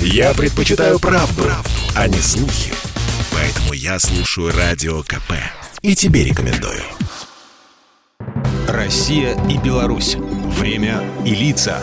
Я предпочитаю правду, правду, а не слухи. Поэтому я слушаю Радио КП. И тебе рекомендую. Россия и Беларусь. Время и лица.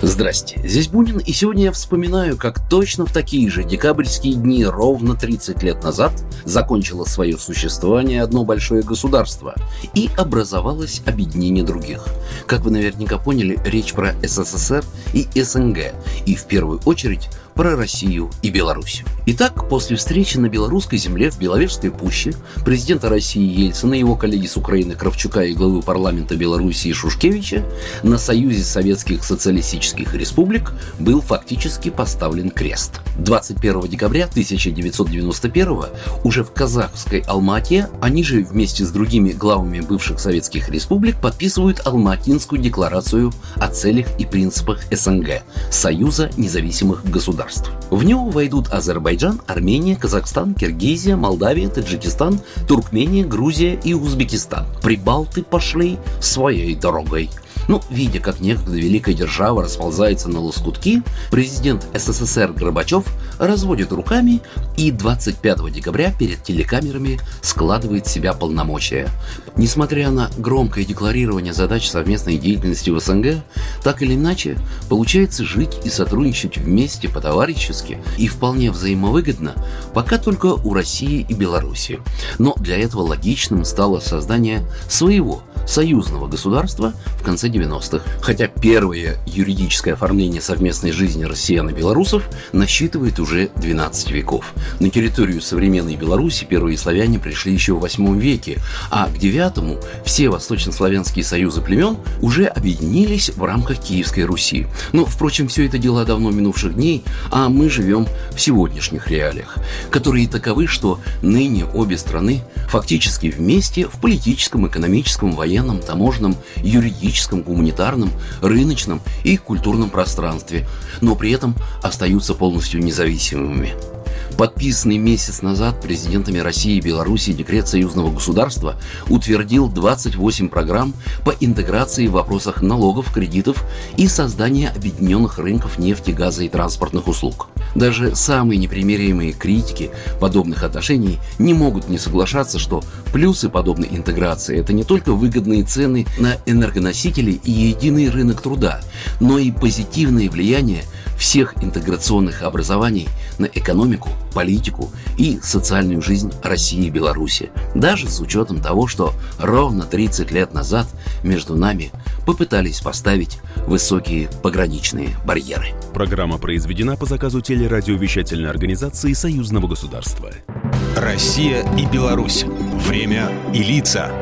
Здрасте, здесь Бунин, и сегодня я вспоминаю, как точно в такие же декабрьские дни ровно 30 лет назад закончило свое существование одно большое государство и образовалось объединение других. Как вы наверняка поняли, речь про СССР и СНГ, и в первую очередь про Россию и Беларусь. Итак, после встречи на белорусской земле в Беловежской пуще президента России Ельцина, его коллеги с Украины Кравчука и главы парламента Белоруссии Шушкевича на Союзе Советских Социалистических Республик был фактически поставлен крест. 21 декабря 1991 уже в казахской Алмате они же вместе с другими главами бывших советских республик подписывают Алматинскую декларацию о целях и принципах СНГ – Союза независимых государств государств. В него войдут Азербайджан, Армения, Казахстан, Киргизия, Молдавия, Таджикистан, Туркмения, Грузия и Узбекистан. Прибалты пошли своей дорогой – ну, видя, как некогда великая держава расползается на лоскутки, президент СССР Горбачев разводит руками и 25 декабря перед телекамерами складывает в себя полномочия. Несмотря на громкое декларирование задач совместной деятельности в СНГ, так или иначе, получается жить и сотрудничать вместе по-товарищески и вполне взаимовыгодно, пока только у России и Беларуси. Но для этого логичным стало создание своего союзного государства конце 90-х. Хотя первое юридическое оформление совместной жизни россиян и белорусов насчитывает уже 12 веков. На территорию современной Беларуси первые славяне пришли еще в 8 веке, а к 9 все восточнославянские союзы племен уже объединились в рамках Киевской Руси. Но, впрочем, все это дела давно минувших дней, а мы живем в сегодняшних реалиях, которые таковы, что ныне обе страны фактически вместе в политическом, экономическом, военном, таможенном, юридическом, гуманитарном, рыночном и культурном пространстве, но при этом остаются полностью независимыми. Подписанный месяц назад президентами России и Беларуси декрет союзного государства утвердил 28 программ по интеграции в вопросах налогов, кредитов и создания объединенных рынков нефти, газа и транспортных услуг. Даже самые непримиримые критики подобных отношений не могут не соглашаться, что плюсы подобной интеграции – это не только выгодные цены на энергоносители и единый рынок труда, но и позитивное влияние всех интеграционных образований на экономику, политику и социальную жизнь России и Беларуси, даже с учетом того, что ровно 30 лет назад между нами попытались поставить высокие пограничные барьеры. Программа произведена по заказу телерадиовещательной организации Союзного государства. Россия и Беларусь. Время и лица.